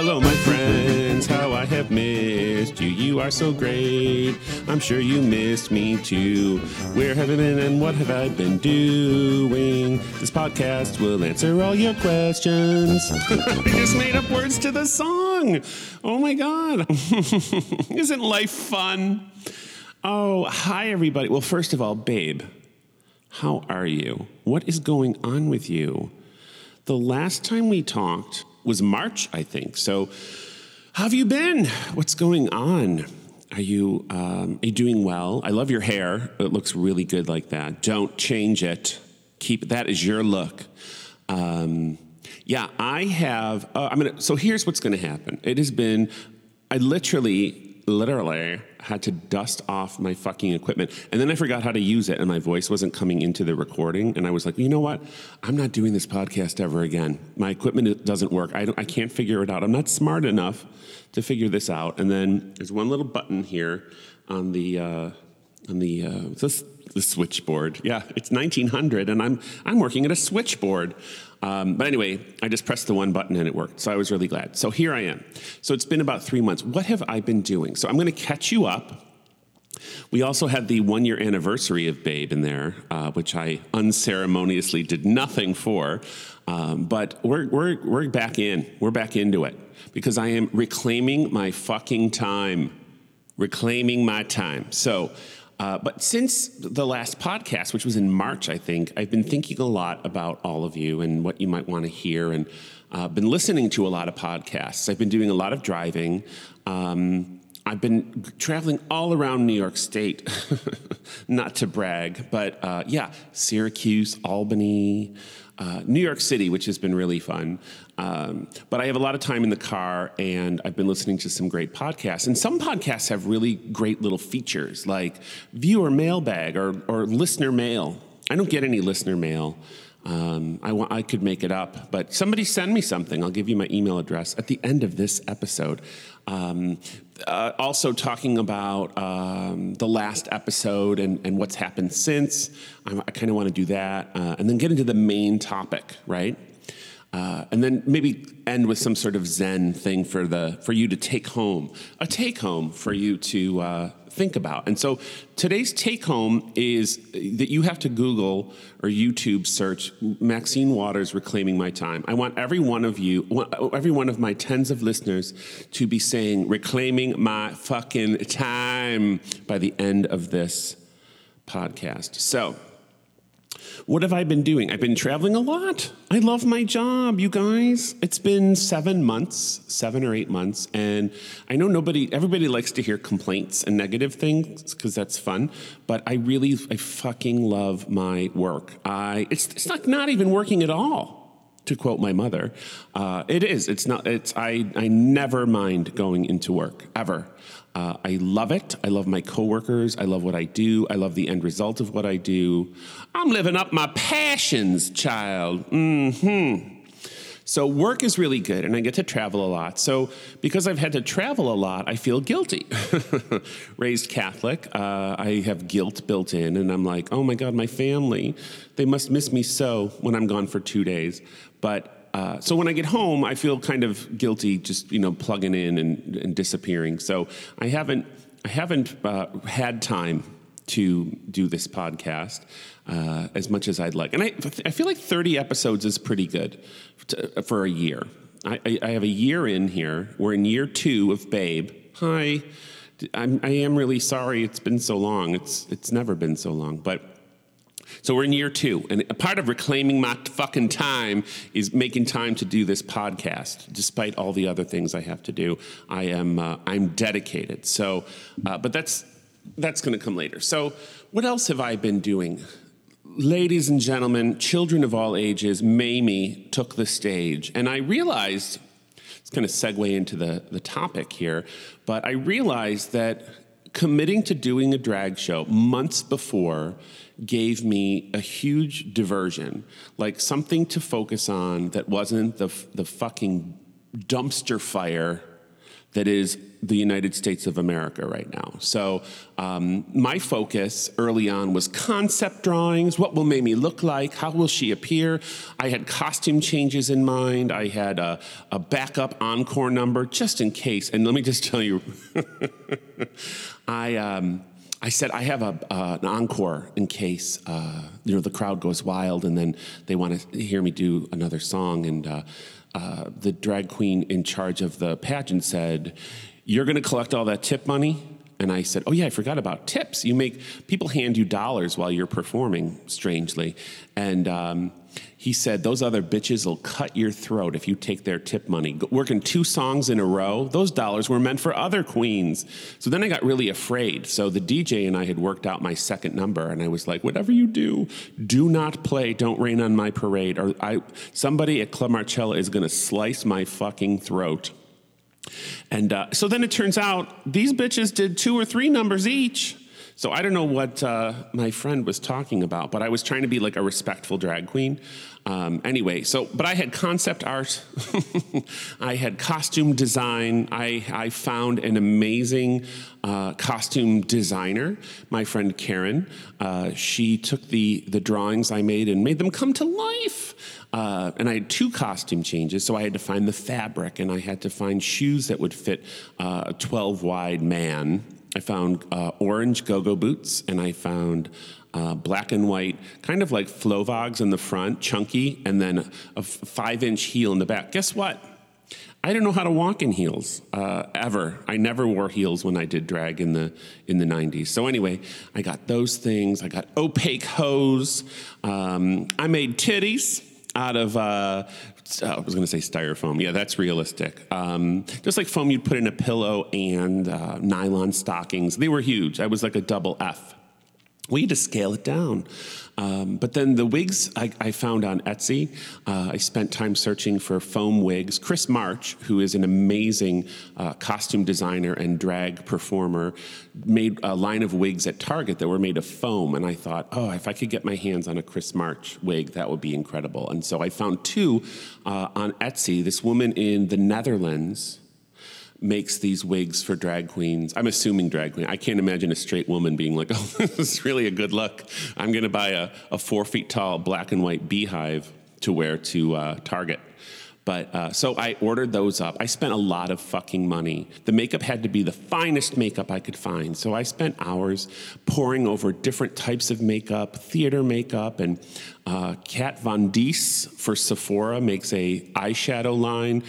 Hello, my friends, how I have missed you. You are so great. I'm sure you missed me too. Where have I been and what have I been doing? This podcast will answer all your questions. I just made up words to the song. Oh my God. Isn't life fun? Oh, hi, everybody. Well, first of all, babe, how are you? What is going on with you? The last time we talked was March, I think. So, how have you been? What's going on? Are you um, are you doing well? I love your hair. It looks really good like that. Don't change it. Keep that is your look. Um, yeah, I have. Uh, I'm gonna. So here's what's gonna happen. It has been. I literally, literally had to dust off my fucking equipment. And then I forgot how to use it, and my voice wasn't coming into the recording. And I was like, you know what? I'm not doing this podcast ever again. My equipment doesn't work. I, I can't figure it out. I'm not smart enough to figure this out. And then there's one little button here on the uh, on the uh, the switchboard. Yeah, it's 1900, and I'm I'm working at a switchboard. Um, but anyway, I just pressed the one button and it worked. So I was really glad. So here I am. So it's been about three months. What have I been doing? So I'm going to catch you up. We also had the one year anniversary of Babe in there, uh, which I unceremoniously did nothing for. Um, but we're, we're, we're back in. We're back into it because I am reclaiming my fucking time. Reclaiming my time. So uh, but since the last podcast, which was in March, I think, I've been thinking a lot about all of you and what you might want to hear, and uh, been listening to a lot of podcasts. I've been doing a lot of driving. Um, I've been traveling all around New York State, not to brag, but uh, yeah, Syracuse, Albany, uh, New York City, which has been really fun. Um, but I have a lot of time in the car, and I've been listening to some great podcasts. And some podcasts have really great little features, like viewer mailbag or, or listener mail. I don't get any listener mail. Um, I, I could make it up, but somebody send me something. I'll give you my email address at the end of this episode. Um, uh, also, talking about um, the last episode and, and what's happened since. I, I kind of want to do that. Uh, and then get into the main topic, right? Uh, and then maybe end with some sort of Zen thing for the for you to take home, a take home for you to uh, think about. And so today's take home is that you have to Google or YouTube search Maxine Waters reclaiming my time. I want every one of you, every one of my tens of listeners, to be saying reclaiming my fucking time by the end of this podcast. So. What have I been doing? I've been traveling a lot. I love my job, you guys. It's been seven months, seven or eight months, and I know nobody, everybody likes to hear complaints and negative things because that's fun. But I really, I fucking love my work. I, it's, it's not not even working at all to quote my mother, uh, it is. It's not. It's. I. I never mind going into work ever. Uh, I love it. I love my coworkers. I love what I do. I love the end result of what I do. I'm living up my passions, child. Hmm. So work is really good, and I get to travel a lot. So because I've had to travel a lot, I feel guilty. Raised Catholic, uh, I have guilt built in, and I'm like, oh my God, my family, they must miss me so when I'm gone for two days. But uh, so when I get home, I feel kind of guilty, just you know, plugging in and, and disappearing. So I haven't, I haven't uh, had time to do this podcast uh, as much as I'd like. And I, I feel like 30 episodes is pretty good to, for a year. I, I, have a year in here. We're in year two of Babe. Hi. I'm, I am really sorry it's been so long. It's, it's never been so long. But so we're in year two, and a part of reclaiming my fucking time is making time to do this podcast, despite all the other things I have to do. I am uh, I'm dedicated. So, uh, but that's that's going to come later. So, what else have I been doing? Ladies and gentlemen, children of all ages, Mamie took the stage, and I realized it's going to segue into the, the topic here, but I realized that committing to doing a drag show months before gave me a huge diversion, like something to focus on that wasn't the, the fucking dumpster fire that is the United States of America right now. So, um, my focus early on was concept drawings. What will Mamie look like? How will she appear? I had costume changes in mind. I had a, a backup encore number just in case. And let me just tell you, I. Um, I said I have a, uh, an encore in case uh, you know the crowd goes wild and then they want to hear me do another song. And uh, uh the drag queen in charge of the pageant said, you're going to collect all that tip money? And I said, Oh, yeah, I forgot about tips. You make people hand you dollars while you're performing, strangely. And um, he said, Those other bitches will cut your throat if you take their tip money. Working two songs in a row, those dollars were meant for other queens. So then I got really afraid. So the DJ and I had worked out my second number, and I was like, Whatever you do, do not play Don't Rain on My Parade, or I, somebody at Club Marcella is going to slice my fucking throat. And uh, so then it turns out these bitches did two or three numbers each. So I don't know what uh, my friend was talking about, but I was trying to be like a respectful drag queen. Um, anyway, so but I had concept art, I had costume design. I I found an amazing uh, costume designer, my friend Karen. Uh, she took the the drawings I made and made them come to life. Uh, and I had two costume changes, so I had to find the fabric and I had to find shoes that would fit uh, a 12 wide man. I found uh, orange go go boots and I found uh, black and white, kind of like Fluevogs in the front, chunky, and then a f- five inch heel in the back. Guess what? I didn't know how to walk in heels uh, ever. I never wore heels when I did drag in the in the '90s. So anyway, I got those things. I got opaque hose. Um, I made titties out of uh, I was going to say styrofoam. Yeah, that's realistic. Um, just like foam you'd put in a pillow and uh, nylon stockings. They were huge. I was like a double F. We had to scale it down. Um, but then the wigs I, I found on Etsy, uh, I spent time searching for foam wigs. Chris March, who is an amazing uh, costume designer and drag performer, made a line of wigs at Target that were made of foam. And I thought, oh, if I could get my hands on a Chris March wig, that would be incredible. And so I found two uh, on Etsy. This woman in the Netherlands makes these wigs for drag queens. I'm assuming drag queen. I can't imagine a straight woman being like, oh, this is really a good look. I'm going to buy a, a four feet tall black and white beehive to wear to uh, Target. But uh, so I ordered those up. I spent a lot of fucking money. The makeup had to be the finest makeup I could find. So I spent hours poring over different types of makeup, theater makeup, and uh, Kat Von D's for Sephora makes a eyeshadow line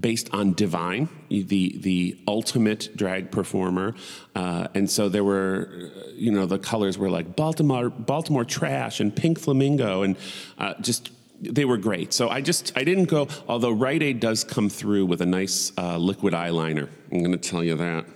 based on Divine, the the ultimate drag performer, uh, and so there were, you know, the colors were like Baltimore Baltimore trash and pink flamingo, and uh, just they were great. So I just I didn't go. Although Rite Aid does come through with a nice uh, liquid eyeliner, I'm going to tell you that.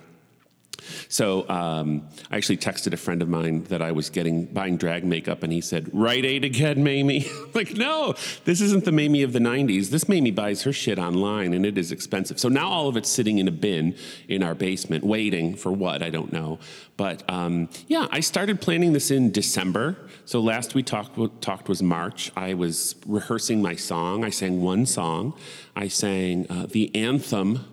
So um, I actually texted a friend of mine that I was getting buying drag makeup, and he said, "Rite Aid again, Mamie." like, no, this isn't the Mamie of the '90s. This Mamie buys her shit online, and it is expensive. So now all of it's sitting in a bin in our basement, waiting for what I don't know. But um, yeah, I started planning this in December. So last we talked talked was March. I was rehearsing my song. I sang one song. I sang uh, the anthem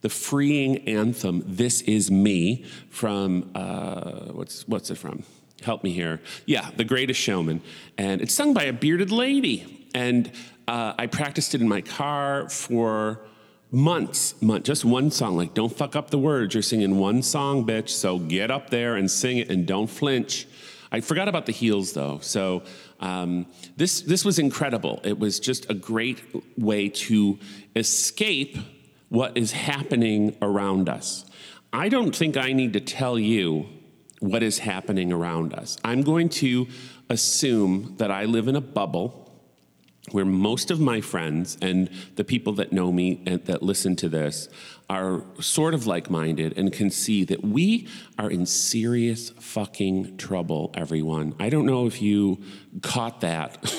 the freeing anthem, This Is Me, from, uh, what's, what's it from? Help me here. Yeah, The Greatest Showman. And it's sung by a bearded lady. And uh, I practiced it in my car for months, month, just one song. Like, don't fuck up the words. You're singing one song, bitch. So get up there and sing it and don't flinch. I forgot about the heels though. So um, this this was incredible. It was just a great way to escape what is happening around us. I don't think I need to tell you what is happening around us. I'm going to assume that I live in a bubble where most of my friends and the people that know me and that listen to this are sort of like minded and can see that we are in serious fucking trouble, everyone. I don't know if you caught that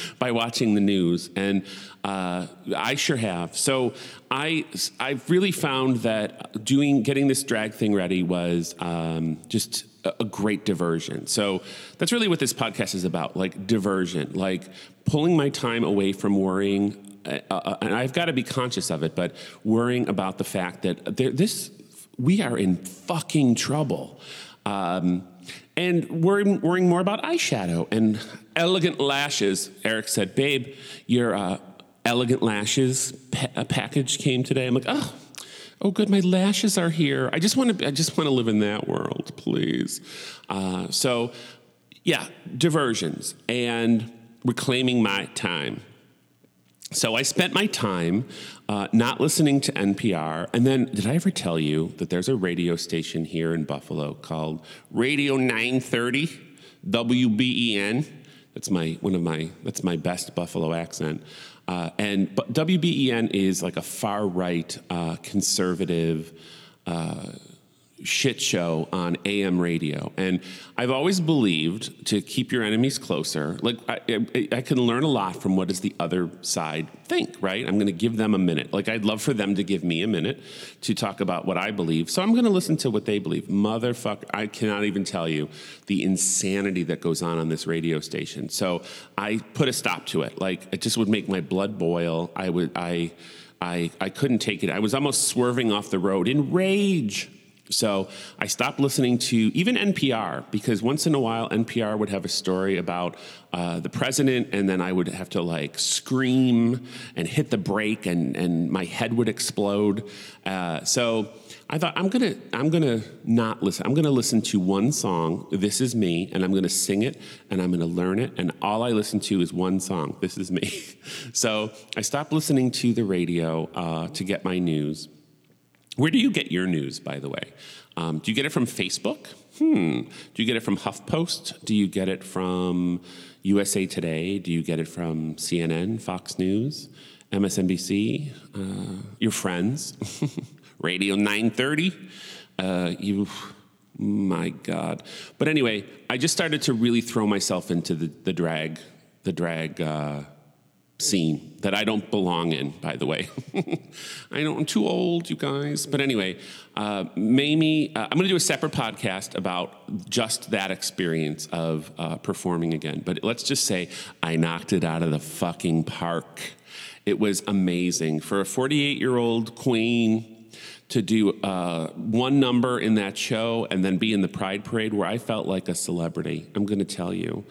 by watching the news, and uh, I sure have. So I, I've really found that doing, getting this drag thing ready was um, just a great diversion. So that's really what this podcast is about like diversion, like pulling my time away from worrying uh, uh, and I've got to be conscious of it, but worrying about the fact that there, this we are in fucking trouble. Um, and worrying, worrying more about eyeshadow and elegant lashes. Eric said, "Babe, your uh, elegant lashes pa- package came today." I'm like, "Oh, oh, good, my lashes are here. I just want to, I just want to live in that world, please." Uh, so, yeah, diversions and reclaiming my time. So I spent my time uh, not listening to NPR. And then, did I ever tell you that there's a radio station here in Buffalo called Radio 930 WBEN? That's my one of my that's my best Buffalo accent. Uh, and WBEN is like a far right uh, conservative. Shit show on AM radio. And I've always believed to keep your enemies closer. Like, I, I, I can learn a lot from what does the other side think, right? I'm going to give them a minute. Like, I'd love for them to give me a minute to talk about what I believe. So I'm going to listen to what they believe. Motherfucker, I cannot even tell you the insanity that goes on on this radio station. So I put a stop to it. Like, it just would make my blood boil. I would, I, I, I couldn't take it. I was almost swerving off the road in rage so I stopped listening to even NPR because once in a while NPR would have a story about uh, the president, and then I would have to like scream and hit the brake, and and my head would explode. Uh, so I thought I'm gonna I'm gonna not listen. I'm gonna listen to one song. This is me, and I'm gonna sing it, and I'm gonna learn it, and all I listen to is one song. This is me. so I stopped listening to the radio uh, to get my news. Where do you get your news, by the way? Um, do you get it from Facebook? Hmm. Do you get it from HuffPost? Do you get it from USA Today? Do you get it from CNN, Fox News, MSNBC? Uh, your friends? Radio 930? Uh, you, my God. But anyway, I just started to really throw myself into the, the drag, the drag. Uh, scene that I don't belong in, by the way. I know I'm too old, you guys. But anyway, uh, Mamie, uh, I'm going to do a separate podcast about just that experience of uh, performing again. But let's just say I knocked it out of the fucking park. It was amazing. For a 48 year old queen, to do uh, one number in that show and then be in the Pride Parade where I felt like a celebrity. I'm going to tell you.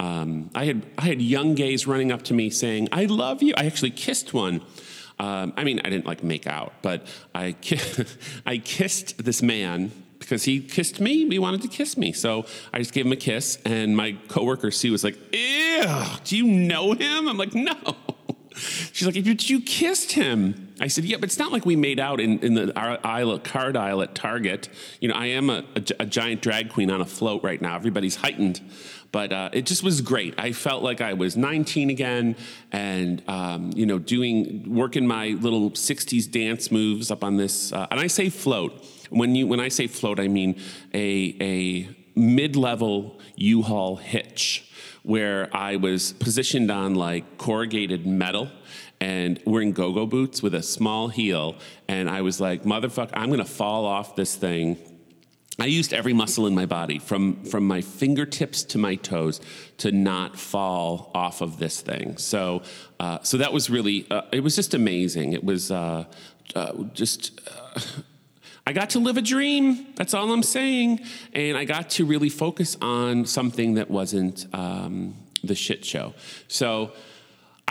Um, I had I had young gays running up to me saying, "I love you." I actually kissed one. Um, I mean, I didn't like make out, but I ki- I kissed this man because he kissed me. He wanted to kiss me, so I just gave him a kiss. And my coworker Sue was like, "Ew, do you know him?" I'm like, "No." She's like, "But you kissed him." I said, "Yeah, but it's not like we made out in, in the aisle, card aisle at Target. You know, I am a, a, a giant drag queen on a float right now. Everybody's heightened." But uh, it just was great. I felt like I was 19 again, and um, you know, doing working my little 60s dance moves up on this. Uh, and I say float. When you when I say float, I mean a a mid-level U-Haul hitch where I was positioned on like corrugated metal and wearing go-go boots with a small heel and I was like motherfucker I'm to fall off this thing I used every muscle in my body, from from my fingertips to my toes, to not fall off of this thing. So, uh, so that was really, uh, it was just amazing. It was uh, uh just. Uh, I got to live a dream. That's all I'm saying. And I got to really focus on something that wasn't um, the shit show. So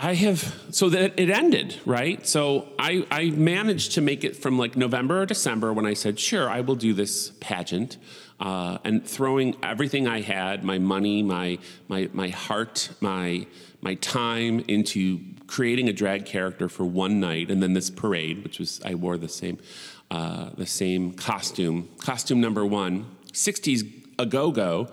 I have so that it ended, right? So I, I managed to make it from like November or December when I said, sure, I will do this pageant. Uh, and throwing everything I had, my money, my my my heart, my my time into creating a drag character for one night, and then this parade, which was I wore the same uh, the same costume, costume number one, '60s a go go,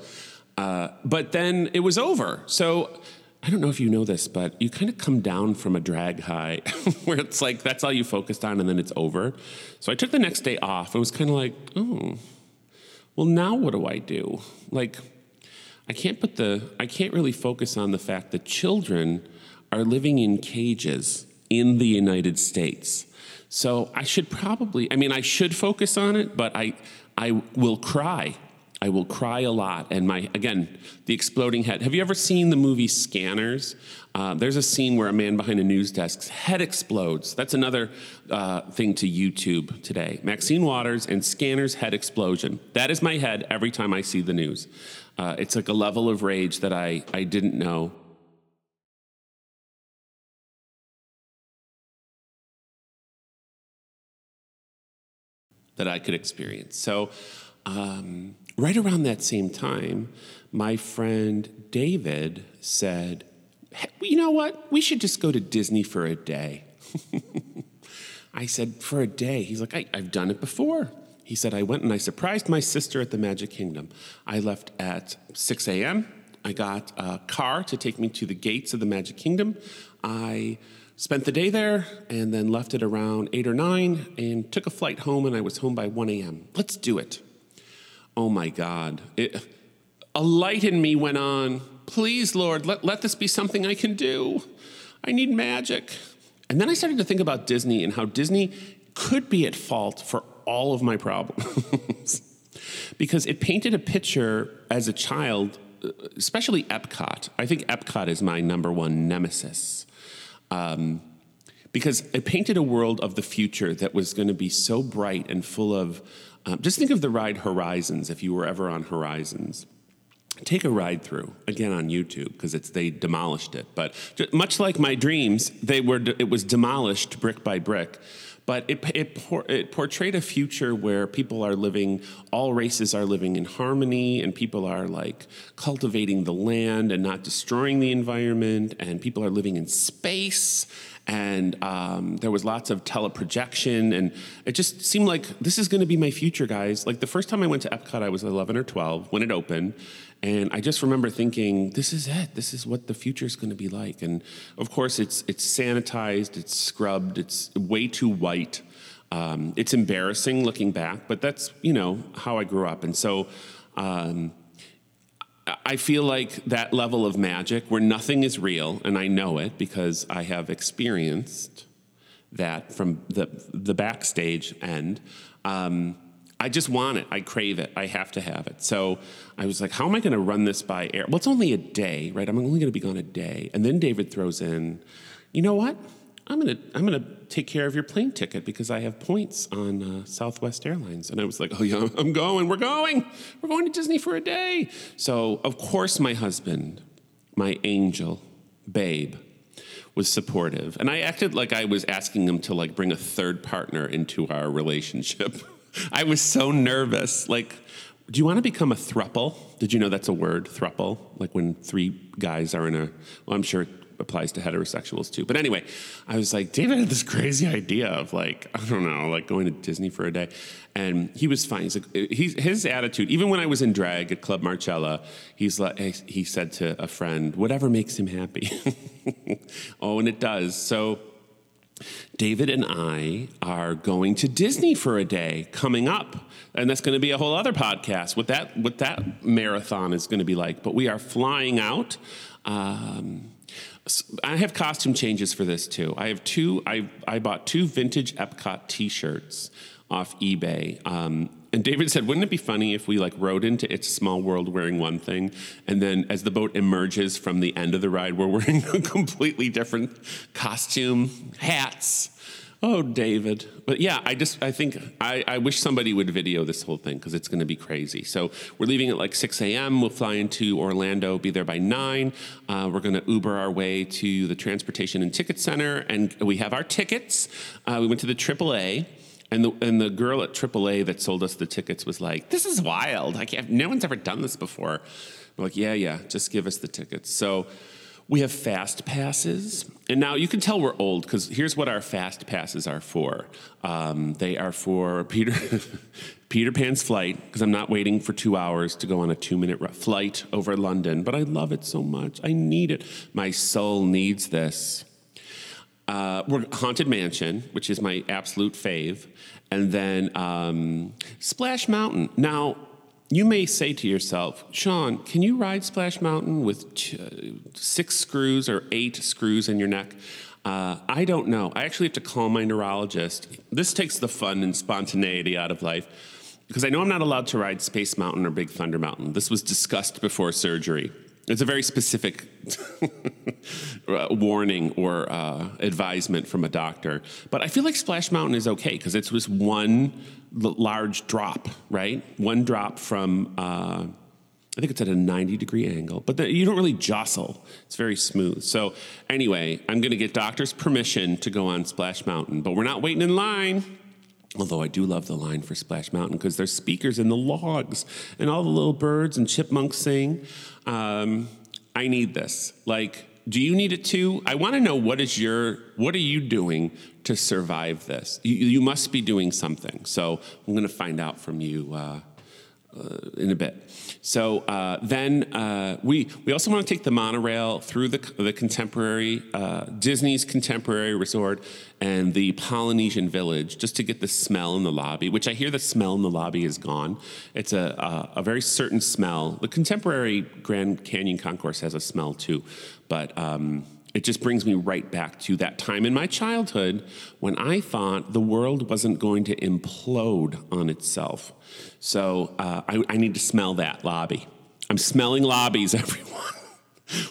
uh, but then it was over. So I don't know if you know this, but you kind of come down from a drag high where it's like that's all you focused on and then it's over. So I took the next day off. It was kind of like, oh, well, now what do I do? Like, I can't put the, I can't really focus on the fact that children are living in cages in the United States. So I should probably, I mean, I should focus on it, but I, I will cry I will cry a lot. And my, again, the exploding head. Have you ever seen the movie Scanners? Uh, there's a scene where a man behind a news desk's head explodes. That's another uh, thing to YouTube today. Maxine Waters and Scanners head explosion. That is my head every time I see the news. Uh, it's like a level of rage that I, I didn't know. That I could experience. So, um, right around that same time, my friend David said, hey, You know what? We should just go to Disney for a day. I said, For a day? He's like, I, I've done it before. He said, I went and I surprised my sister at the Magic Kingdom. I left at 6 a.m. I got a car to take me to the gates of the Magic Kingdom. I spent the day there and then left it around 8 or 9 and took a flight home, and I was home by 1 a.m. Let's do it oh my God. It, a light in me went on. Please, Lord, let, let this be something I can do. I need magic. And then I started to think about Disney and how Disney could be at fault for all of my problems. because it painted a picture as a child, especially Epcot. I think Epcot is my number one nemesis. Um, because it painted a world of the future that was going to be so bright and full of um, just think of the ride Horizons if you were ever on Horizons. Take a ride through again on YouTube because it's they demolished it. But much like my dreams, they were it was demolished brick by brick. But it, it, it portrayed a future where people are living, all races are living in harmony, and people are like cultivating the land and not destroying the environment, and people are living in space, and um, there was lots of teleprojection and it just seemed like this is going to be my future guys. Like the first time i went to epcot i was 11 or 12 when it opened and i just remember thinking this is it. This is what the future is going to be like. And of course it's it's sanitized it's scrubbed it's way too white. Um, it's embarrassing looking back but that's you know how i grew up. And so um, I feel like that level of magic where nothing is real, and I know it because I have experienced that from the the backstage end. Um, I just want it. I crave it. I have to have it. So I was like, how am I going to run this by Eric? Well, it's only a day, right? I'm only going to be gone a day. And then David throws in, you know what? I'm gonna I'm gonna take care of your plane ticket because I have points on uh, Southwest Airlines. And I was like, oh yeah, I'm going. We're going. We're going to Disney for a day. So of course my husband, my angel, babe, was supportive, and I acted like I was asking him to like bring a third partner into our relationship. I was so nervous, like. Do you want to become a thruple? Did you know that's a word, thruple? Like when three guys are in a, well, I'm sure applies to heterosexuals too. But anyway, I was like, David had this crazy idea of like, I don't know, like going to Disney for a day. And he was fine. He's like, he's, his attitude, even when I was in drag at Club Marcella, he's like, he said to a friend, whatever makes him happy. oh, and it does. So David and I are going to Disney for a day coming up. And that's going to be a whole other podcast, what that, what that marathon is going to be like. But we are flying out. Um, I have costume changes for this too. I have two. I I bought two vintage Epcot T-shirts off eBay. Um, and David said, "Wouldn't it be funny if we like rode into It's a Small World wearing one thing, and then as the boat emerges from the end of the ride, we're wearing a completely different costume, hats." Oh, David. But yeah, I just, I think, I, I wish somebody would video this whole thing because it's going to be crazy. So we're leaving at like 6 a.m. We'll fly into Orlando, be there by 9. Uh, we're going to Uber our way to the Transportation and Ticket Center, and we have our tickets. Uh, we went to the AAA. And the, and the girl at AAA that sold us the tickets was like, This is wild. I can't, no one's ever done this before. We're like, Yeah, yeah, just give us the tickets. So we have fast passes. And now you can tell we're old because here's what our fast passes are for. Um, they are for Peter, Peter Pan's flight, because I'm not waiting for two hours to go on a two minute flight over London, but I love it so much. I need it. My soul needs this. Uh, we're Haunted Mansion, which is my absolute fave. And then um, Splash Mountain. Now, you may say to yourself, Sean, can you ride Splash Mountain with t- six screws or eight screws in your neck? Uh, I don't know. I actually have to call my neurologist. This takes the fun and spontaneity out of life. because I know I'm not allowed to ride Space Mountain or Big Thunder Mountain. This was discussed before surgery. It's a very specific uh, warning or uh, advisement from a doctor. But I feel like Splash Mountain is okay because it's just one l- large drop, right? One drop from, uh, I think it's at a 90 degree angle, but the, you don't really jostle. It's very smooth. So, anyway, I'm going to get doctor's permission to go on Splash Mountain, but we're not waiting in line. Although I do love the line for Splash Mountain because there's speakers in the logs and all the little birds and chipmunks sing. Um, I need this. Like, do you need it too? I want to know what is your what are you doing to survive this? You, you must be doing something. So I'm going to find out from you. Uh, uh, in a bit. So uh, then uh, we we also want to take the monorail through the the contemporary uh, Disney's contemporary resort and the Polynesian village just to get the smell in the lobby. Which I hear the smell in the lobby is gone. It's a a, a very certain smell. The contemporary Grand Canyon Concourse has a smell too, but. Um, it just brings me right back to that time in my childhood when I thought the world wasn't going to implode on itself. So uh, I, I need to smell that lobby. I'm smelling lobbies, everyone.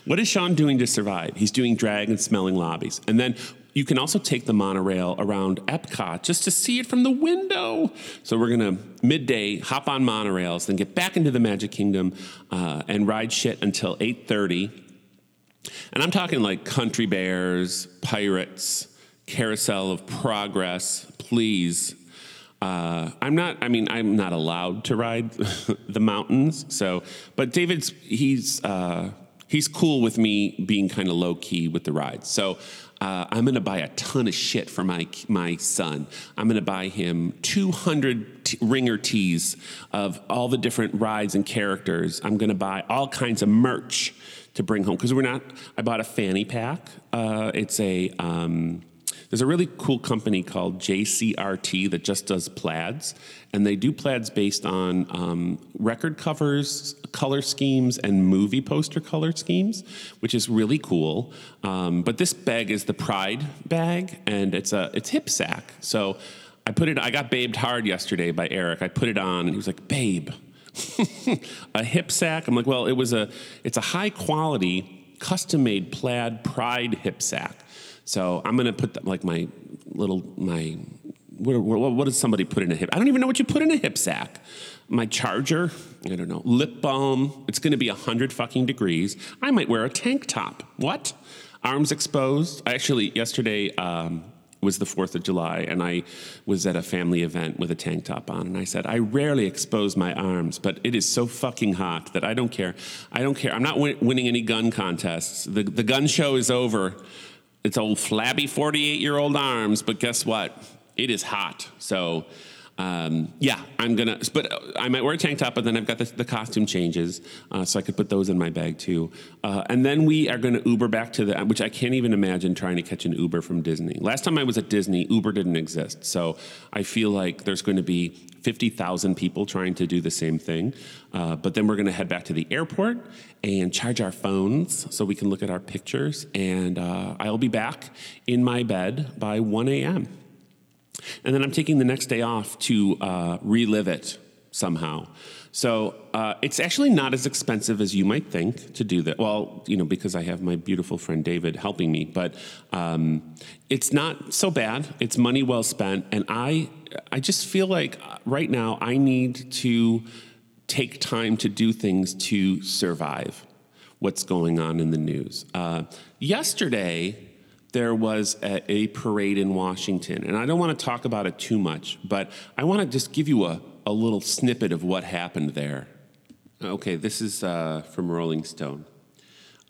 what is Sean doing to survive? He's doing drag and smelling lobbies. And then you can also take the monorail around Epcot just to see it from the window. So we're gonna midday hop on monorails, then get back into the Magic Kingdom uh, and ride shit until 8:30 and I'm talking like Country Bears, Pirates, Carousel of Progress, please. Uh, I'm not. I mean, I'm not allowed to ride the mountains. So, but David's he's uh, he's cool with me being kind of low key with the rides. So, uh, I'm going to buy a ton of shit for my my son. I'm going to buy him 200 t- ringer tees of all the different rides and characters. I'm going to buy all kinds of merch to bring home because we're not. I bought a fanny pack. Uh, it's a um, there's a really cool company called JCRT that just does plaids, and they do plaids based on um, record covers, color schemes, and movie poster color schemes, which is really cool. Um, but this bag is the Pride bag, and it's a it's hip sack. So I put it. I got babed hard yesterday by Eric. I put it on, and he was like, "Babe." a hip sack. I'm like, well, it was a it's a high quality custom made plaid pride hip sack. So I'm gonna put like my little my what, what, what, does somebody put in a hip? I don't even know what you put in a hip sack. My charger, I don't know. Lip balm. It's going to be hundred fucking degrees. I might wear a tank top. What? Arms exposed. I actually yesterday um, was the 4th of July, and I was at a family event with a tank top on, and I said, I rarely expose my arms, but it is so fucking hot that I don't care. I don't care. I'm not win- winning any gun contests. The, the gun show is over. It's old flabby 48 year old arms, but guess what? It is hot. So, um, yeah, I'm gonna, but I might wear a tank top, but then I've got the, the costume changes, uh, so I could put those in my bag too. Uh, and then we are gonna Uber back to the, which I can't even imagine trying to catch an Uber from Disney. Last time I was at Disney, Uber didn't exist, so I feel like there's going to be 50,000 people trying to do the same thing. Uh, but then we're gonna head back to the airport and charge our phones so we can look at our pictures. And uh, I'll be back in my bed by 1 a.m. And then I'm taking the next day off to uh, relive it somehow. So uh, it's actually not as expensive as you might think to do that. Well, you know, because I have my beautiful friend David helping me, but um, it's not so bad. It's money well spent, and I, I just feel like uh, right now I need to take time to do things to survive what's going on in the news. Uh, yesterday, there was a, a, parade in Washington. And I don't want to talk about it too much, but I want to just give you a, a little snippet of what happened there. Okay, this is uh, from Rolling Stone.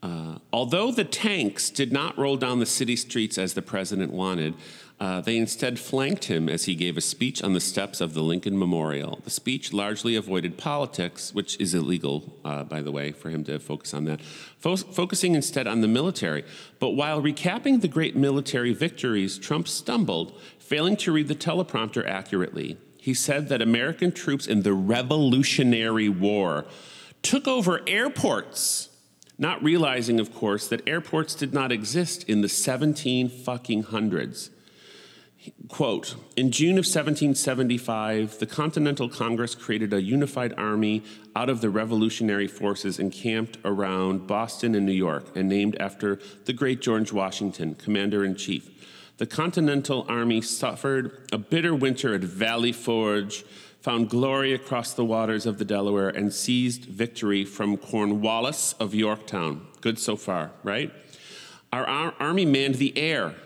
Uh, although the tanks did not roll down the city streets as the president wanted, uh, they instead flanked him as he gave a speech on the steps of the Lincoln Memorial. The speech largely avoided politics, which is illegal, uh, by the way, for him to focus on that, Fo- focusing instead on the military. But while recapping the great military victories, Trump stumbled, failing to read the teleprompter accurately. He said that American troops in the Revolutionary War took over airports not realizing, of course, that airports did not exist in the 17 fucking hundreds. Quote In June of 1775, the Continental Congress created a unified army out of the revolutionary forces encamped around Boston and New York and named after the great George Washington, commander in chief. The Continental Army suffered a bitter winter at Valley Forge, found glory across the waters of the Delaware, and seized victory from Cornwallis of Yorktown. Good so far, right? Our, our army manned the air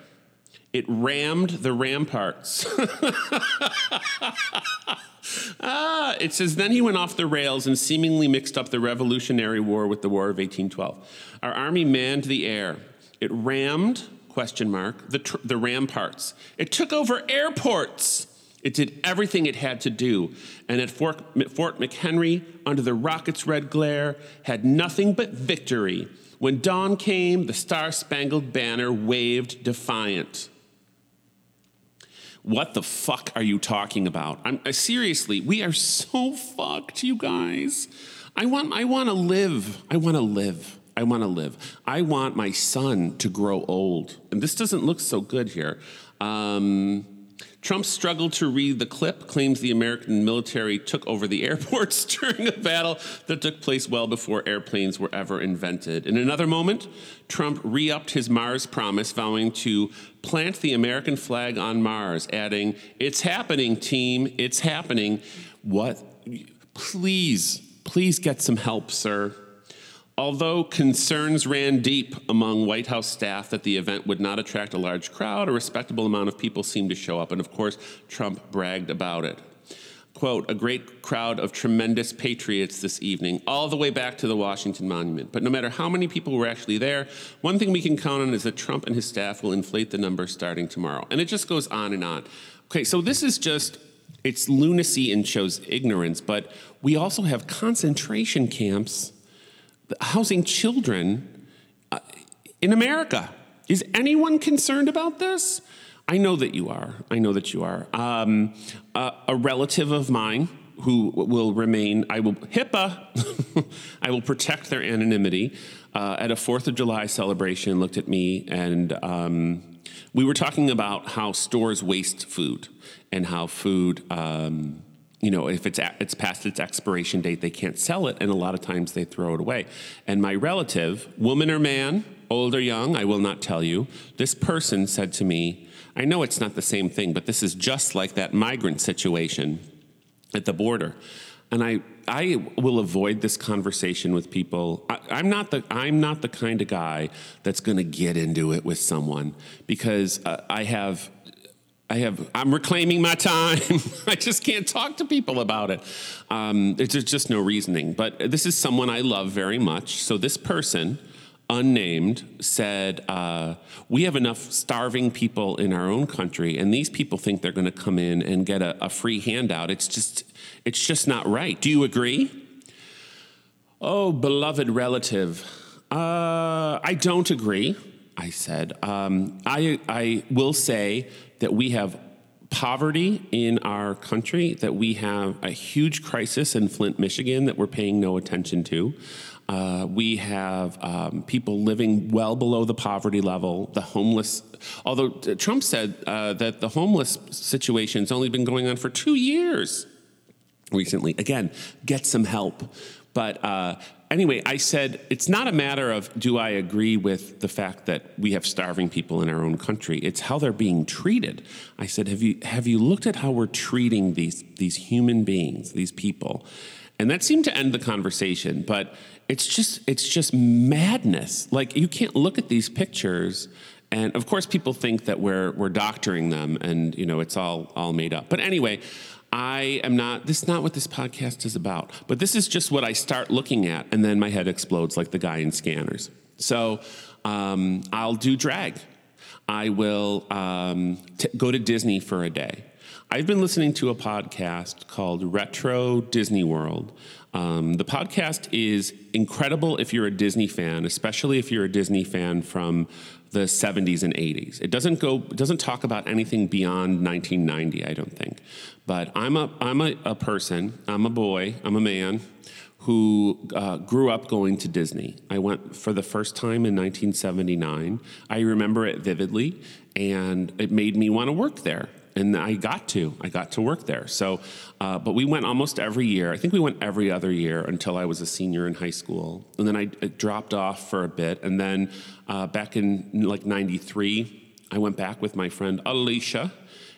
it rammed the ramparts. ah, it says, then he went off the rails and seemingly mixed up the Revolutionary War with the War of 1812. Our army manned the air. It rammed, question mark, the, tr- the ramparts. It took over airports. It did everything it had to do. And at Fort, McHenry, under the rocket's red glare, had nothing but victory. When dawn came, the star spangled banner waved defiant. What the fuck are you talking about? I'm, uh, seriously, we are so fucked, you guys. I want, I want to live. I want to live. I want to live. I want my son to grow old. And this doesn't look so good here. Um, Trump struggled to read the clip, claims the American military took over the airports during a battle that took place well before airplanes were ever invented. In another moment, Trump re upped his Mars promise, vowing to plant the American flag on Mars, adding, It's happening, team, it's happening. What? Please, please get some help, sir. Although concerns ran deep among White House staff that the event would not attract a large crowd, a respectable amount of people seemed to show up, and of course, Trump bragged about it. Quote, a great crowd of tremendous patriots this evening, all the way back to the Washington Monument. But no matter how many people were actually there, one thing we can count on is that Trump and his staff will inflate the numbers starting tomorrow. And it just goes on and on. Okay, so this is just, it's lunacy and shows ignorance, but we also have concentration camps housing children uh, in America. Is anyone concerned about this? I know that you are. I know that you are. Um, uh, a relative of mine who will remain, I will, HIPAA, I will protect their anonymity, uh, at a Fourth of July celebration looked at me and um, we were talking about how stores waste food and how food. Um, you know, if it's it's past its expiration date, they can't sell it, and a lot of times they throw it away. And my relative, woman or man, old or young, I will not tell you. This person said to me, "I know it's not the same thing, but this is just like that migrant situation at the border." And I I will avoid this conversation with people. I, am not the I'm not the kind of guy that's going to get into it with someone because uh, I have I have, I'm reclaiming my time. I just can't talk to people about it. Um, there's just no reasoning. But this is someone I love very much. So this person, unnamed, said, uh, We have enough starving people in our own country, and these people think they're going to come in and get a, a free handout. It's just, it's just not right. Do you agree? Oh, beloved relative, uh, I don't agree. I said. Um, I, I will say that we have poverty in our country, that we have a huge crisis in Flint, Michigan that we're paying no attention to. Uh, we have um, people living well below the poverty level, the homeless. Although Trump said uh, that the homeless situation has only been going on for two years recently. Again, get some help. But uh, anyway, I said it's not a matter of do I agree with the fact that we have starving people in our own country. It's how they're being treated. I said, have you have you looked at how we're treating these these human beings, these people? And that seemed to end the conversation, but it's just it's just madness. Like you can't look at these pictures and of course people think that we're we're doctoring them and you know it's all all made up. But anyway, I am not, this is not what this podcast is about, but this is just what I start looking at, and then my head explodes like the guy in scanners. So um, I'll do drag. I will um, t- go to Disney for a day. I've been listening to a podcast called Retro Disney World. Um, the podcast is incredible if you're a Disney fan, especially if you're a Disney fan from the 70s and 80s. It doesn't go it doesn't talk about anything beyond 1990, I don't think. But I'm a I'm a, a person, I'm a boy, I'm a man who uh, grew up going to Disney. I went for the first time in 1979. I remember it vividly, and it made me want to work there. And I got to, I got to work there. So, uh, but we went almost every year. I think we went every other year until I was a senior in high school, and then I, dropped off for a bit. And then uh, back in like '93, I went back with my friend Alicia,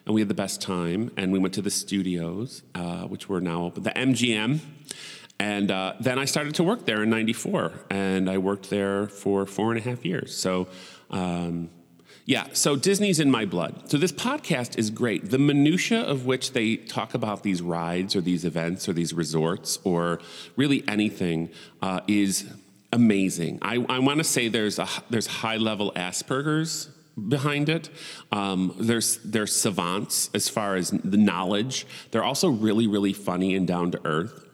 and we had the best time. And we went to the studios, uh, which were now open, the MGM. And uh, then I started to work there in '94, and I worked there for four and a half years. So, um, yeah, so Disney's in my blood. So this podcast is great. The minutia of which they talk about these rides or these events or these resorts or really anything uh, is amazing. I, I want to say there's a there's high level Asperger's behind it. Um, there's there's savants as far as the knowledge. They're also really really funny and down to earth.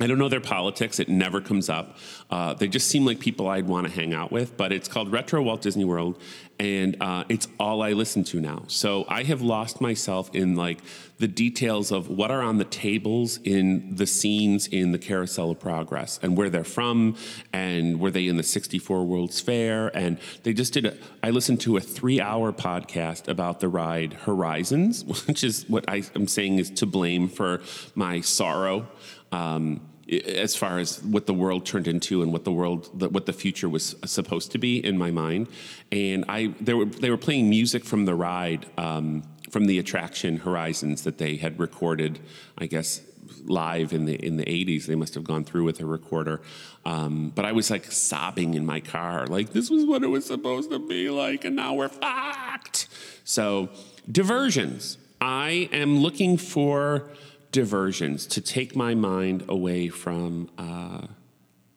I don't know their politics. It never comes up. Uh, they just seem like people I'd want to hang out with. But it's called Retro Walt Disney World, and uh, it's all I listen to now. So I have lost myself in like the details of what are on the tables in the scenes in the Carousel of Progress and where they're from, and were they in the '64 World's Fair? And they just did a. I listened to a three-hour podcast about the ride Horizons, which is what I am saying is to blame for my sorrow um, as far as what the world turned into and what the world, what the future was supposed to be in my mind. And I, they were they were playing music from the ride, um, from the attraction Horizons that they had recorded, I guess live in the in the 80s they must have gone through with a recorder. Um, but i was like sobbing in my car like this was what it was supposed to be like and now we're fucked. So diversions. I am looking for diversions to take my mind away from uh,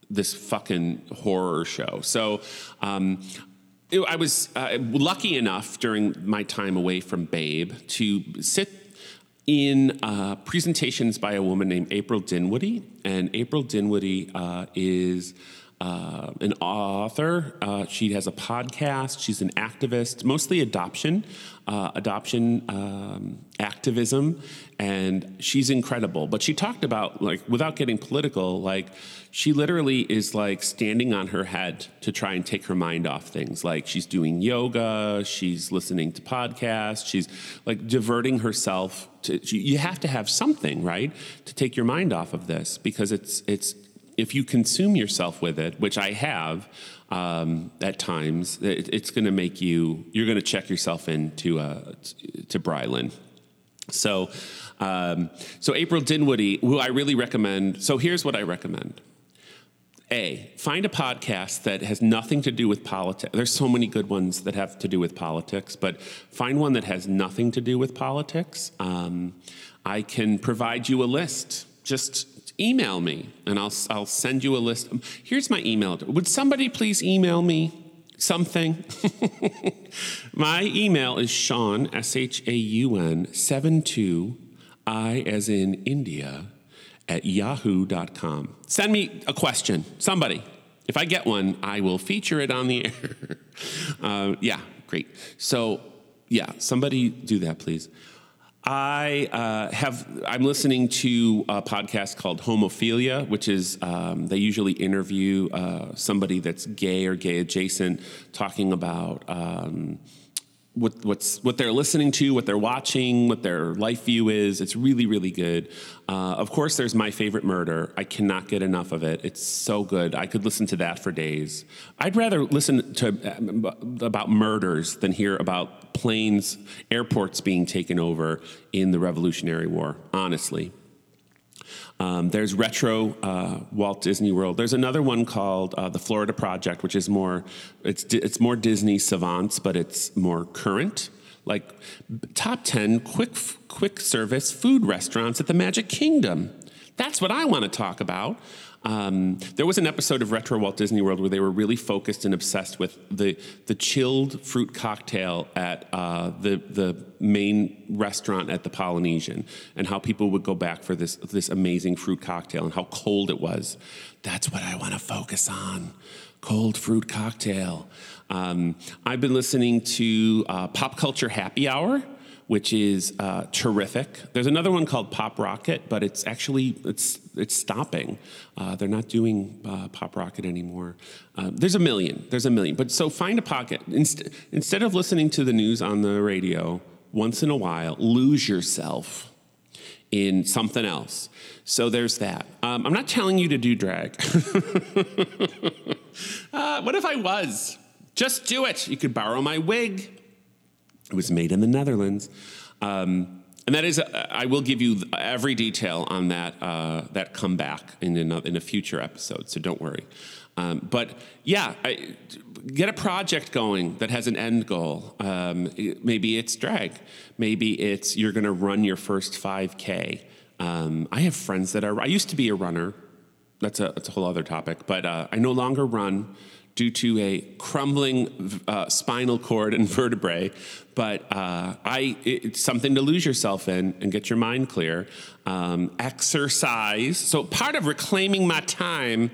this fucking horror show. So, um, it, I was uh, lucky enough during my time away from Babe to sit in uh, presentations by a woman named April Dinwoodie. And April Dinwoodie uh, is uh, an author. Uh, she has a podcast. She's an activist, mostly adoption, uh, adoption um, activism, and she's incredible. But she talked about like without getting political, like she literally is like standing on her head to try and take her mind off things. Like she's doing yoga, she's listening to podcasts, she's like diverting herself. To, you have to have something, right, to take your mind off of this because it's it's if you consume yourself with it, which I have um, at times, it, it's going to make you. You're going to check yourself into uh, to BryLin. So, um, so April Dinwoodie, who I really recommend. So here's what I recommend. A, find a podcast that has nothing to do with politics. There's so many good ones that have to do with politics, but find one that has nothing to do with politics. Um, I can provide you a list. Just email me and I'll, I'll send you a list. Here's my email. Would somebody please email me something? my email is Shaun, S H A U N, 72, I as in India, at yahoo.com. Send me a question, somebody. If I get one, I will feature it on the air. uh, yeah, great. So, yeah, somebody do that, please. I uh, have. I'm listening to a podcast called Homophilia, which is um, they usually interview uh, somebody that's gay or gay adjacent, talking about um, what, what's what they're listening to, what they're watching, what their life view is. It's really really good. Uh, of course, there's my favorite murder. I cannot get enough of it. It's so good. I could listen to that for days. I'd rather listen to uh, about murders than hear about planes, airports being taken over in the Revolutionary War. Honestly. Um, there's retro uh, Walt Disney World. There's another one called uh, the Florida Project, which is more it's it's more Disney savants, but it's more current. Like top ten quick quick service food restaurants at the Magic Kingdom. That's what I want to talk about. Um, there was an episode of Retro Walt Disney World where they were really focused and obsessed with the the chilled fruit cocktail at uh, the the main restaurant at the Polynesian, and how people would go back for this this amazing fruit cocktail and how cold it was. That's what I want to focus on: cold fruit cocktail. Um, I've been listening to uh, Pop Culture Happy Hour which is uh, terrific. There's another one called Pop Rocket, but it's actually it's it's stopping. Uh, they're not doing uh, Pop Rocket anymore. Uh, there's a million. There's a million. But so find a pocket Inst- instead of listening to the news on the radio once in a while. Lose yourself in something else. So there's that. Um, I'm not telling you to do drag. uh, what if I was? Just do it. You could borrow my wig. It was made in the Netherlands. Um, and that is, I will give you every detail on that uh, that comeback in in a future episode. So don't worry. Um, but yeah, I, get a project going that has an end goal. Um, maybe it's drag. Maybe it's you're going to run your first 5K. Um, I have friends that are. I used to be a runner. That's a that's a whole other topic. But uh, I no longer run due to a crumbling uh, spinal cord and vertebrae. But uh, I, it's something to lose yourself in and get your mind clear. Um, exercise. So part of reclaiming my time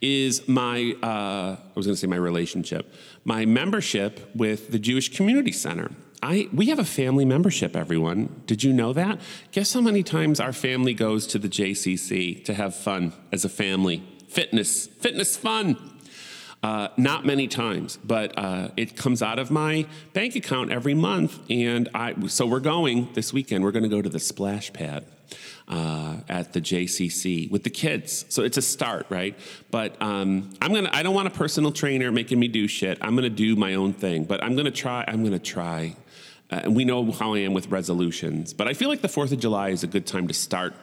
is my, uh, I was going to say my relationship, my membership with the Jewish Community Center. I, we have a family membership, everyone. Did you know that? Guess how many times our family goes to the JCC to have fun as a family? Fitness, fitness fun. Uh, not many times, but uh, it comes out of my bank account every month. And I, so we're going this weekend. We're going to go to the splash pad uh, at the JCC with the kids. So it's a start, right? But um, I'm gonna. I don't want a personal trainer making me do shit. I'm gonna do my own thing. But I'm gonna try. I'm gonna try. Uh, and we know how I am with resolutions. But I feel like the Fourth of July is a good time to start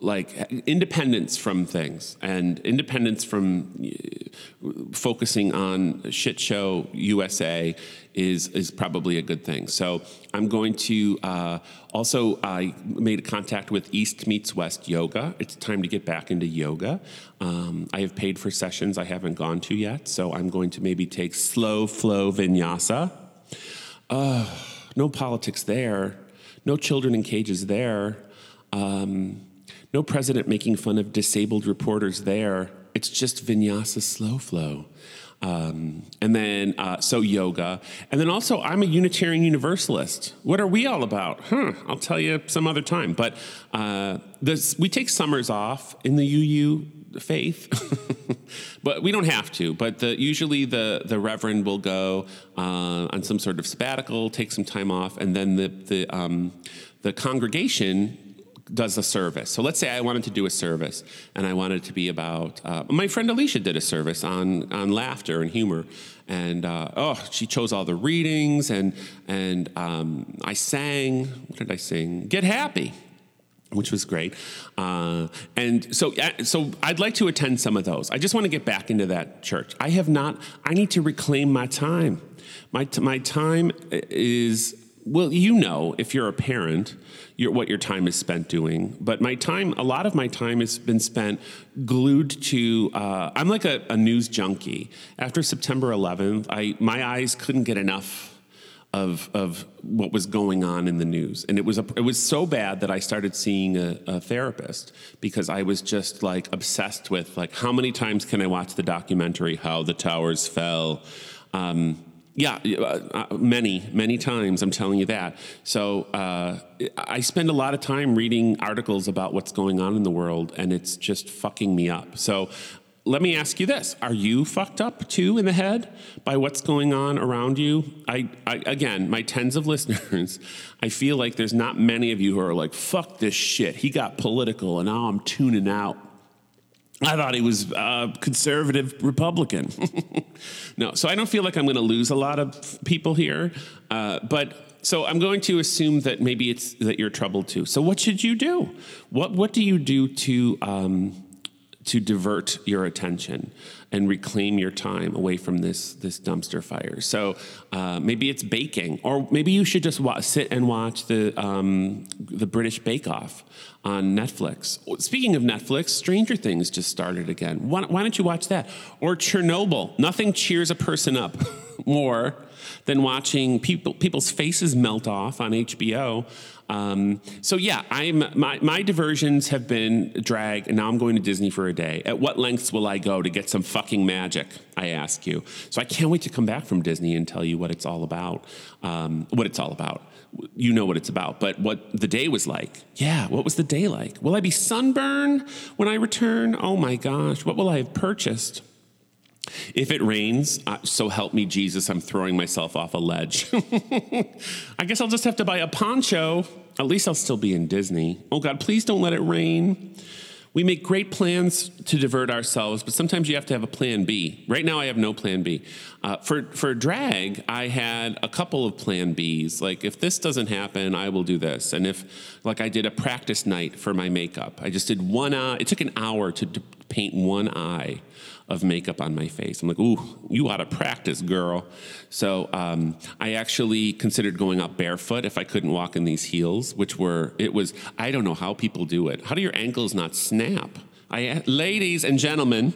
like independence from things and independence from uh, focusing on shit show USA is is probably a good thing. So I'm going to uh, also I made contact with East Meets West Yoga. It's time to get back into yoga. Um, I have paid for sessions I haven't gone to yet, so I'm going to maybe take slow flow vinyasa. Uh, no politics there. No children in cages there. Um, no president making fun of disabled reporters there. It's just vinyasa slow flow. Um, and then, uh, so yoga. And then also, I'm a Unitarian Universalist. What are we all about? Huh, I'll tell you some other time. But uh, this, we take summers off in the UU faith, but we don't have to. But the, usually the, the reverend will go uh, on some sort of sabbatical, take some time off, and then the, the, um, the congregation does a service. So let's say I wanted to do a service and I wanted to be about, uh, my friend Alicia did a service on, on laughter and humor. And uh, oh, she chose all the readings and, and um, I sang, what did I sing? Get Happy. Which was great, uh, and so so I'd like to attend some of those. I just want to get back into that church. I have not. I need to reclaim my time. My my time is well, you know, if you're a parent, your, what your time is spent doing. But my time, a lot of my time has been spent glued to. Uh, I'm like a, a, news junkie. After September 11th, I my eyes couldn't get enough of of what was going on in the news, and it was a, it was so bad that I started seeing a, a therapist because I was just like obsessed with like how many times can I watch the documentary How the Towers Fell. Um, yeah, uh, uh, many, many times. I'm telling you that. So uh, I spend a lot of time reading articles about what's going on in the world, and it's just fucking me up. So let me ask you this: Are you fucked up too in the head by what's going on around you? I, I again, my tens of listeners, I feel like there's not many of you who are like, "Fuck this shit." He got political, and now I'm tuning out. I thought he was a conservative Republican. no, so I don't feel like I'm going to lose a lot of people here. Uh, but so I'm going to assume that maybe it's that you're troubled too. So what should you do? What what do you do to um, to divert your attention and reclaim your time away from this this dumpster fire. So uh, maybe it's baking, or maybe you should just wa- sit and watch the um, the British Bake Off on Netflix. Speaking of Netflix, Stranger Things just started again. Why, why don't you watch that? Or Chernobyl. Nothing cheers a person up more than watching people people's faces melt off on HBO. Um, so yeah, I'm my my diversions have been drag, and now I'm going to Disney for a day. At what lengths will I go to get some fucking magic? I ask you. So I can't wait to come back from Disney and tell you what it's all about. Um, what it's all about. You know what it's about, but what the day was like. Yeah, what was the day like? Will I be sunburned when I return? Oh my gosh, what will I have purchased? If it rains, uh, so help me Jesus, I'm throwing myself off a ledge. I guess I'll just have to buy a poncho. At least I'll still be in Disney. Oh God, please don't let it rain. We make great plans to divert ourselves, but sometimes you have to have a plan B. Right now, I have no plan B. Uh, for for drag, I had a couple of plan Bs. Like if this doesn't happen, I will do this. And if like I did a practice night for my makeup, I just did one eye. It took an hour to, to paint one eye of makeup on my face. I'm like, ooh, you ought to practice, girl. So um, I actually considered going out barefoot if I couldn't walk in these heels, which were, it was, I don't know how people do it. How do your ankles not snap? I, ladies and gentlemen,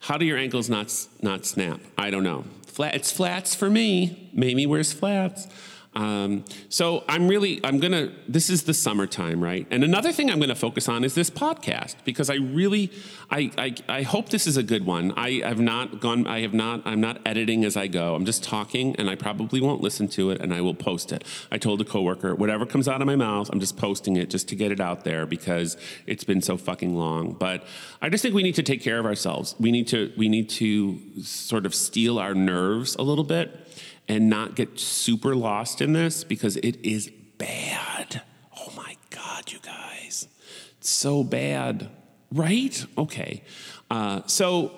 how do your ankles not, not snap? I don't know. Flat, it's flats for me. Mamie wears flats. Um, so I'm really, I'm gonna, this is the summertime, right? And another thing I'm gonna focus on is this podcast because I really, I, I, I hope this is a good one. I have not gone, I have not, I'm not editing as I go. I'm just talking and I probably won't listen to it and I will post it. I told a coworker, whatever comes out of my mouth, I'm just posting it just to get it out there because it's been so fucking long. But I just think we need to take care of ourselves. We need to, we need to sort of steel our nerves a little bit and not get super lost in this because it is bad. Oh my God, you guys. It's so bad, right? Okay. Uh, so,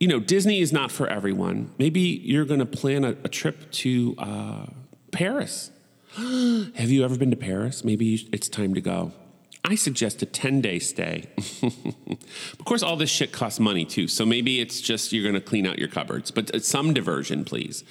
you know, Disney is not for everyone. Maybe you're going to plan a, a, trip to uh, Paris. Have you ever been to Paris? Maybe it's time to go. I suggest a 10 day stay. of course, all this shit costs money too. So maybe it's just you're to clean out your cupboards, but uh, some diversion, please.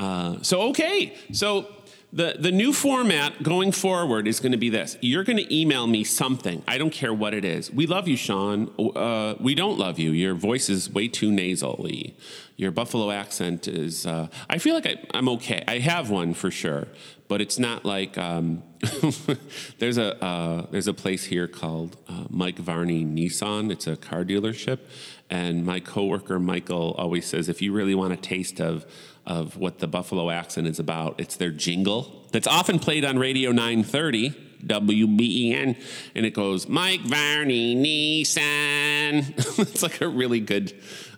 Uh, so, okay. So the, the new format going forward is going to be this. You're going to email me something. I don't care what it is. We love you, Sean. Uh, we don't love you. Your voice is way too nasally. Your Buffalo accent is, uh, I feel like I, am okay. I have one for sure, but it's not like, um, there's, a, uh, there's a place here called uh, Mike Barney Nissan. It's a car dealership. And my coworker, Michael, always says if you really want a taste of, of what the Buffalo accent is about. It's their jingle that's often played on Radio 930, WBEN, and it goes, Mike Barney Nissan. it's like a really good,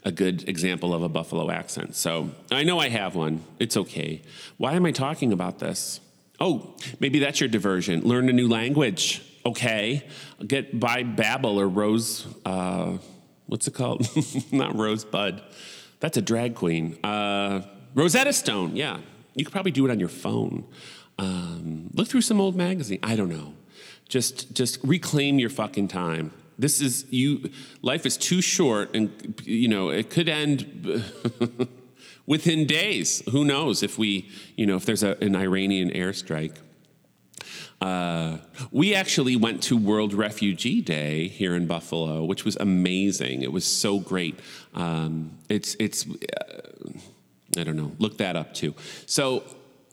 a good example of a Buffalo accent. So I know I have one. It's okay. Why am I talking about this? Oh, maybe that's your diversion. Learn a new language. Okay. Get by Babbel or Rose, uh, what's it called? Not Rosebud. That's a drag queen. Uh, Rosetta Stone, yeah. You could probably do it on your phone. Um, look through some old magazine. I don't know. Just just reclaim your fucking time. This is you. Life is too short, and you know it could end within days. Who knows if we, you know, if there's a, an Iranian airstrike. Uh, we actually went to World Refugee Day here in Buffalo, which was amazing. It was so great. Um, it's it's. Uh, I don't know. Look that up too. So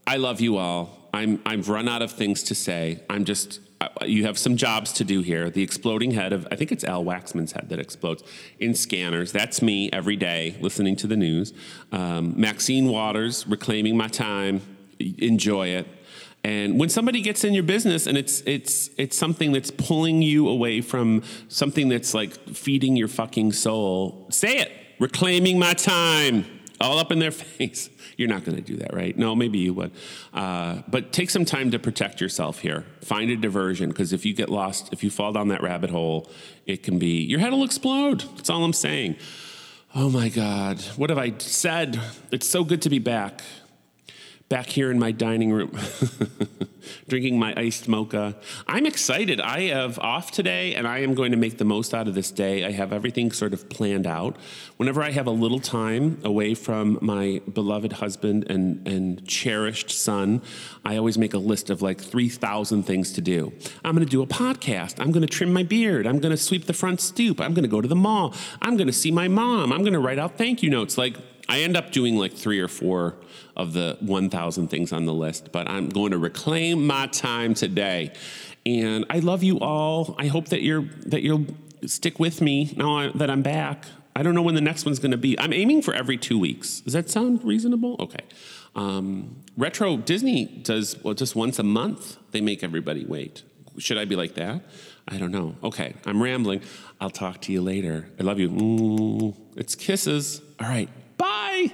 I love you all. I'm I've run out of things to say. I'm just you have some jobs to do here. The exploding head of I think it's Al Waxman's head that explodes in scanners. That's me every day listening to the news. Um, Maxine Waters reclaiming my time. Enjoy it. And when somebody gets in your business and it's it's it's something that's pulling you away from something that's like feeding your fucking soul, say it. Reclaiming my time all up in their face. You're not going to do that, right? No, maybe you would. Uh, but take some time to protect yourself here. Find a diversion because if you get lost, if you fall down that rabbit hole, it can be your head will explode. That's all I'm saying. Oh my God, what have I said? It's so good to be back back here in my dining room, drinking my iced mocha. I'm excited. I have off today and I am going to make the most out of this day. I have everything sort of planned out. Whenever I have a little time away from my beloved husband and, and cherished son, I always make a list of like 3,000 things to do. I'm going to do a podcast. I'm going to trim my beard. I'm going to sweep the front stoop. I'm going to go to the mall. I'm going to see my mom. I'm going to write out thank you notes. Like, I end up doing like three or four of the 1,000 things on the list, but I'm going to reclaim my time today. And I love you all. I hope that you're that you'll stick with me now that I'm back. I don't know when the next one's going to be. I'm aiming for every two weeks. Does that sound reasonable? Okay. Um, Retro Disney does well just once a month. They make everybody wait. Should I be like that? I don't know. Okay, I'm rambling. I'll talk to you later. I love you. Mm, it's kisses. All right. Bye.